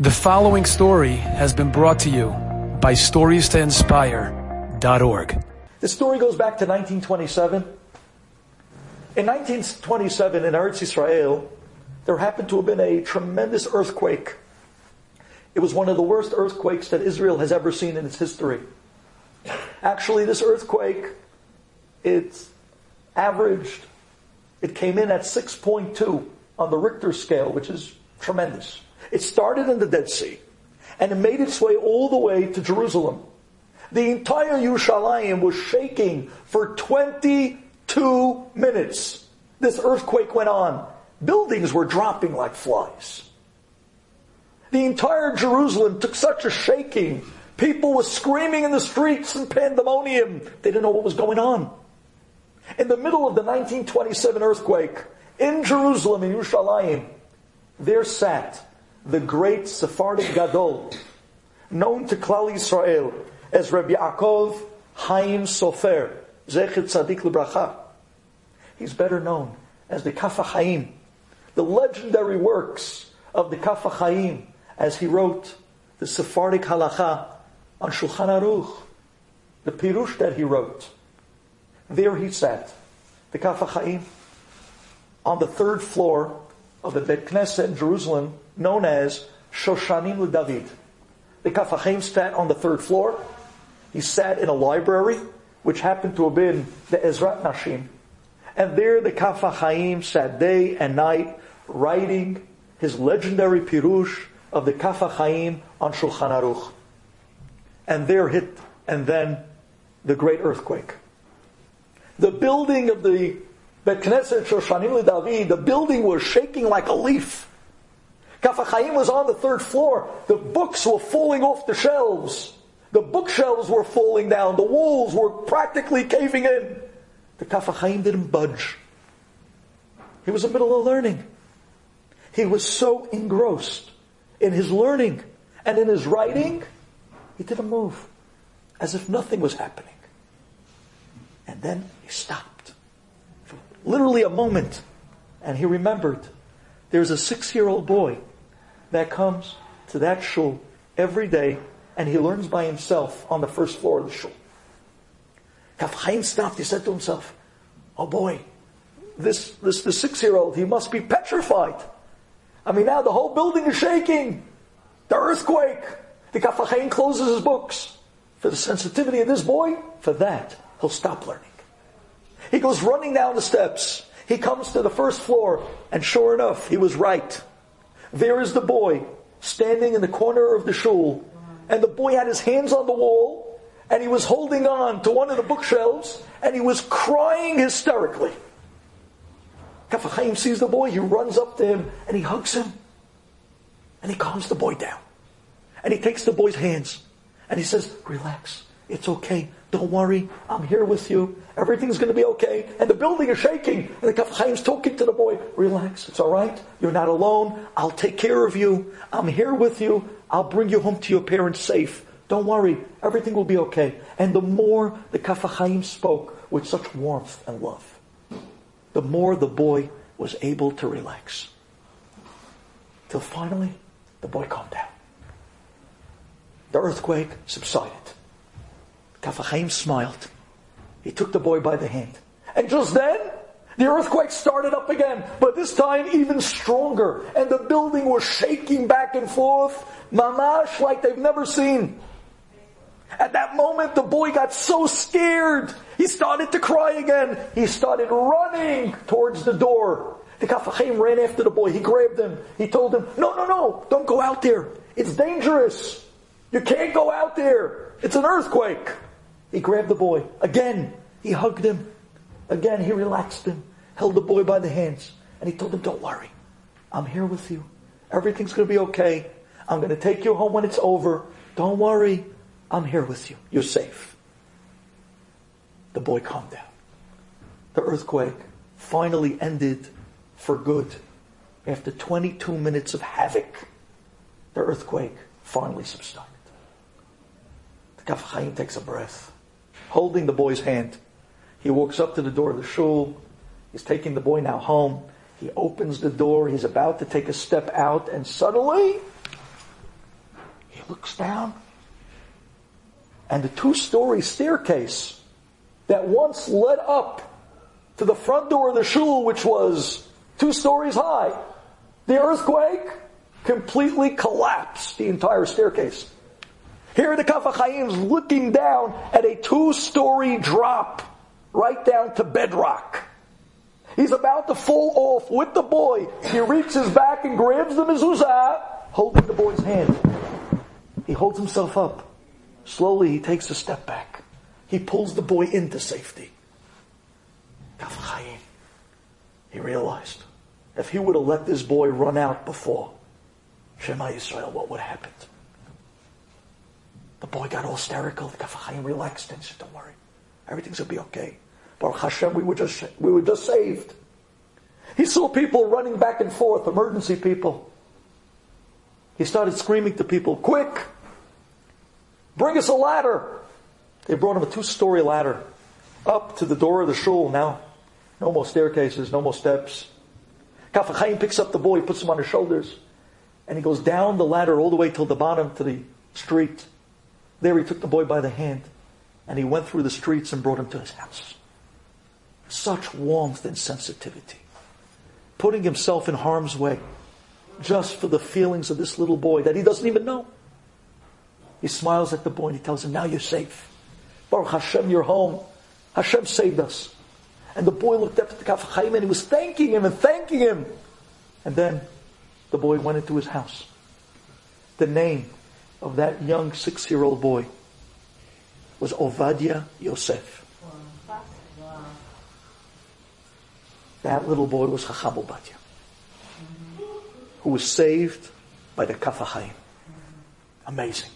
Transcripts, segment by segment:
The following story has been brought to you by StoriesToInspire.org. The story goes back to 1927. In 1927 in Eretz Israel, there happened to have been a tremendous earthquake. It was one of the worst earthquakes that Israel has ever seen in its history. Actually, this earthquake, it averaged, it came in at 6.2 on the Richter scale, which is tremendous. It started in the Dead Sea and it made its way all the way to Jerusalem. The entire Yerushalayim was shaking for 22 minutes. This earthquake went on. Buildings were dropping like flies. The entire Jerusalem took such a shaking. People were screaming in the streets in pandemonium. They didn't know what was going on. In the middle of the 1927 earthquake, in Jerusalem, in Yerushalayim, there sat the great Sephardic Gadol, known to Klal Yisrael as Rabbi Yaakov Chaim Sofer, Zecher Tzadik Lebracha. He's better known as the Kaf HaChaim, the legendary works of the Kaf HaChaim, as he wrote the Sephardic Halacha on Shulchan Aruch, the Pirush that he wrote. There he sat, the Kaf HaChaim, on the third floor of the Bet Knesset in Jerusalem, known as Shoshanim LeDavid. The Kaf HaChaim sat on the third floor. He sat in a library, which happened to have been the Ezrat Nashim. And there the Kaf HaChaim sat day and night writing his legendary Pirush of the Kaf HaChaim on Shulchan Aruch. And there hit, and then the great earthquake. The building of the Bet Knesset Shoshanim LeDavid, the building was shaking like a leaf. Kaf HaChaim was on the third floor. The books were falling off the shelves. The bookshelves were falling down. The walls were practically caving in. The Kaf HaChaim didn't budge. He was in the middle of learning. He was so engrossed in his learning and in his writing, he didn't move, as if nothing was happening. And then he stopped. Literally a moment. And he remembered there's a six year old boy that comes to that shul every day and he learns by himself on the first floor of the shul. Chaim stopped, he said to himself, oh boy, this, this, the six year old, he must be petrified. I mean now the whole building is shaking. The earthquake. The Kaf closes his books. For the sensitivity of this boy, for that, he'll stop learning. He goes running down the steps. He comes to the first floor, and sure enough, he was right. There is the boy standing in the corner of the shul, and the boy had his hands on the wall, and he was holding on to one of the bookshelves, and he was crying hysterically. Kaf HaChaim sees the boy, he runs up to him, and he hugs him, and he calms the boy down. And he takes the boy's hands, and he says, relax, it's okay. Don't worry. I'm here with you. Everything's going to be okay. And the building is shaking. And the Kaf HaChaim's talking to the boy. Relax. It's all right. You're not alone. I'll take care of you. I'm here with you. I'll bring you home to your parents safe. Don't worry. Everything will be okay. And the more the Kaf HaChaim spoke with such warmth and love, the more the boy was able to relax. Till finally, the boy calmed down. The earthquake subsided. Kaf HaChaim smiled. He took the boy by the hand. And just then, the earthquake started up again, but this time even stronger. And the building was shaking back and forth, mamash, like they've never seen. At that moment, the boy got so scared, he started to cry again. He started running towards the door. The Kaf HaChaim ran after the boy. He grabbed him. He told him, no, no, no, don't go out there. It's dangerous. You can't go out there. It's an earthquake. He grabbed the boy. Again, he hugged him. Again, he relaxed him, held the boy by the hands, and he told him, don't worry. I'm here with you. Everything's going to be okay. I'm going to take you home when it's over. Don't worry. I'm here with you. You're safe. The boy calmed down. The earthquake finally ended for good. After 22 minutes of havoc, the earthquake finally subsided. The Kaf takes a breath holding the boy's hand. He walks up to the door of the shul. He's taking the boy now home. He opens the door. He's about to take a step out, and suddenly he looks down, and the two-story staircase that once led up to the front door of the shul, which was two stories high, the earthquake completely collapsed the entire staircase. Here are the HaChaim's looking down at a two-story drop right down to bedrock. He's about to fall off with the boy. He reaches back and grabs the mezuzah, holding the boy's hand. He holds himself up. Slowly he takes a step back. He pulls the boy into safety. Kaf HaChaim. He realized if he would have let this boy run out before Shema Israel, what would have happened? The boy got all hysterical. The Kaf HaChaim relaxed and said, don't worry. Everything's going to be okay. Baruch Hashem, we were just, we were just saved. He saw people running back and forth, emergency people. He started screaming to people, quick! Bring us a ladder! They brought him a two-story ladder up to the door of the shul. Now, no more staircases, no more steps. Kaf HaChaim picks up the boy, puts him on his shoulders, and he goes down the ladder all the way till the bottom to the street. There he took the boy by the hand, and he went through the streets and brought him to his house. Such warmth and sensitivity. Putting himself in harm's way just for the feelings of this little boy that he doesn't even know. He smiles at the boy and he tells him, now you're safe. Baruch Hashem, you're home. Hashem saved us. And the boy looked up at the Kaf HaChaim and he was thanking him and thanking him. And then the boy went into his house. The name of that young six-year-old boy was Ovadia Yosef. That little boy was Chacham who was saved by the Kaf HaChaim. Amazing.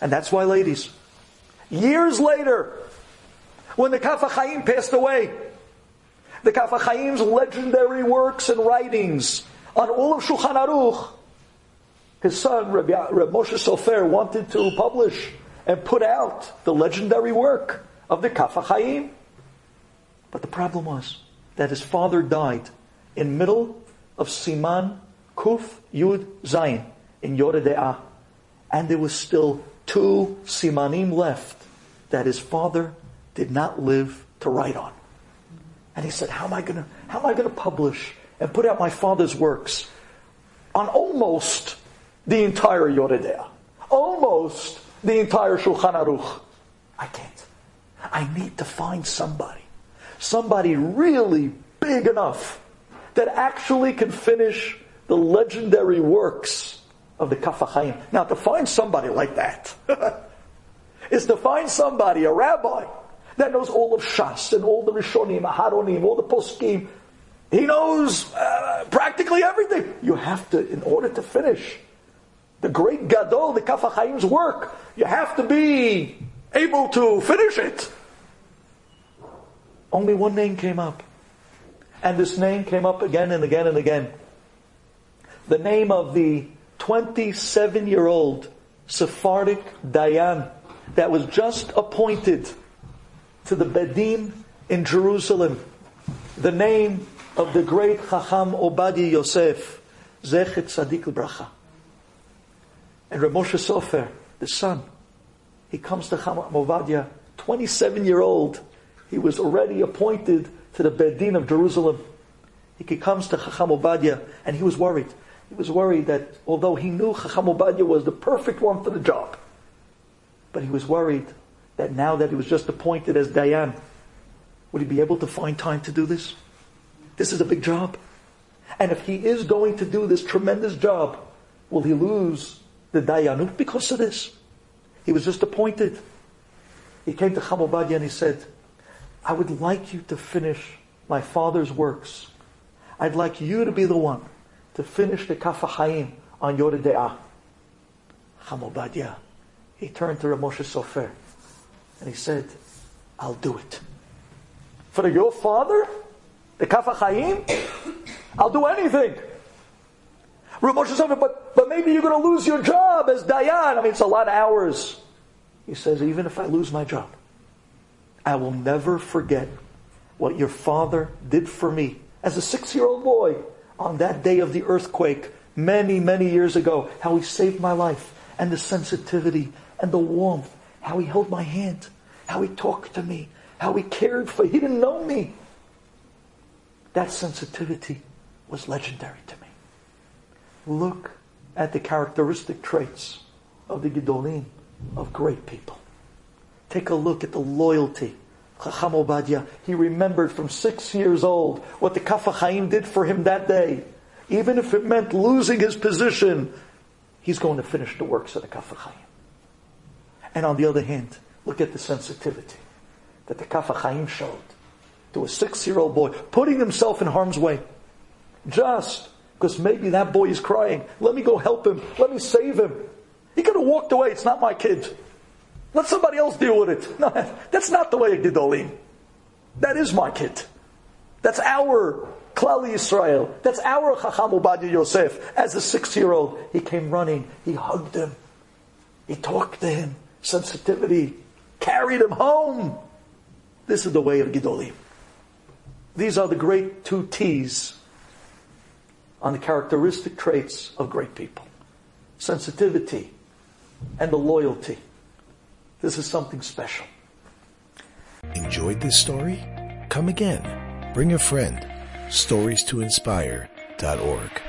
And that's why, ladies, years later, when the Kaf HaChaim passed away, the Kaf HaChaim's legendary works and writings on all of Shulchan Aruch, his son, Reb, Reb Moshe Sofer, wanted to publish and put out the legendary work of the Kaf HaChaim. But the problem was that his father died in middle of Siman Kuf Yud Zayin in Yoreh De'ah. And there was still two Simanim left that his father did not live to write on. And he said, how am I gonna, how am I gonna publish and put out my father's works on almost the entire Yoreh De'ah? Almost the entire Shulchan Aruch. I can't. I need to find somebody somebody really big enough that actually can finish the legendary works of the Kaf HaChaim. Now, to find somebody like that is to find somebody, a rabbi, that knows all of Shas and all the Rishonim, Aharonim, all the Poskim. He knows uh, practically everything. You have to, in order to finish the great Gadol, the Kaf HaChaim's work, you have to be able to finish it. Only one name came up. And this name came up again and again and again. The name of the 27 year old Sephardic Dayan that was just appointed to the Bedin in Jerusalem. The name of the great Chacham Ovadia Yosef, Zecher Tzadik Bracha. And Rav Moshe Sofer, the son, he comes to Chacham Ovadia, 27 year old, he was already appointed to the Bedin of Jerusalem. He comes to Chacham Ovadia and he was worried. He was worried that although he knew Chacham Ovadia was the perfect one for the job, but he was worried that now that he was just appointed as Dayan, would he be able to find time to do this? This is a big job. And if he is going to do this tremendous job, will he lose the Dayanut because of this? He was just appointed. He came to Chacham and he said, I would like you to finish my father's works. I'd like you to be the one to finish the Kaf HaChaim on Yoreh De'ah. Chamobadia. He turned to Rav Moshe Sofer and he said, I'll do it. For your father, the Kaf HaChaim, I'll do anything. Sofer, but, but maybe you're going to lose your job as Dayan. I mean, it's a lot of hours. He says, even if I lose my job, I will never forget what your father did for me as a six year old boy on that day of the earthquake many, many years ago, how he saved my life and the sensitivity and the warmth, how he held my hand, how he talked to me, how he cared for, he didn't know me. That sensitivity was legendary to me. Look at the characteristic traits of the Gedolim, of great people. Take a look at the loyalty. Chacham Ovadia, he remembered from six years old what the Kaf HaChaim did for him that day. Even if it meant losing his position, he's going to finish the works of the Kaf HaChaim. And on the other hand, look at the sensitivity that the Kaf HaChaim showed to a six-year-old boy, putting himself in harm's way. Just because maybe that boy is crying. Let me go help him. Let me save him. He could have walked away. It's not my kid. Let somebody else deal with it. No, that's not the way of Gedolim. That is my kid. That's our Klali Israel. That's our Chacham Ovadia Yosef. As a six-year-old, he came running. He hugged him. He talked to him. Sensitivity. Carried him home. This is the way of Gedolim. These are the great two T's on the characteristic traits of great people. Sensitivity and the loyalty. This is something special. Enjoyed this story? Come again. Bring a friend. Stories to inspire.org.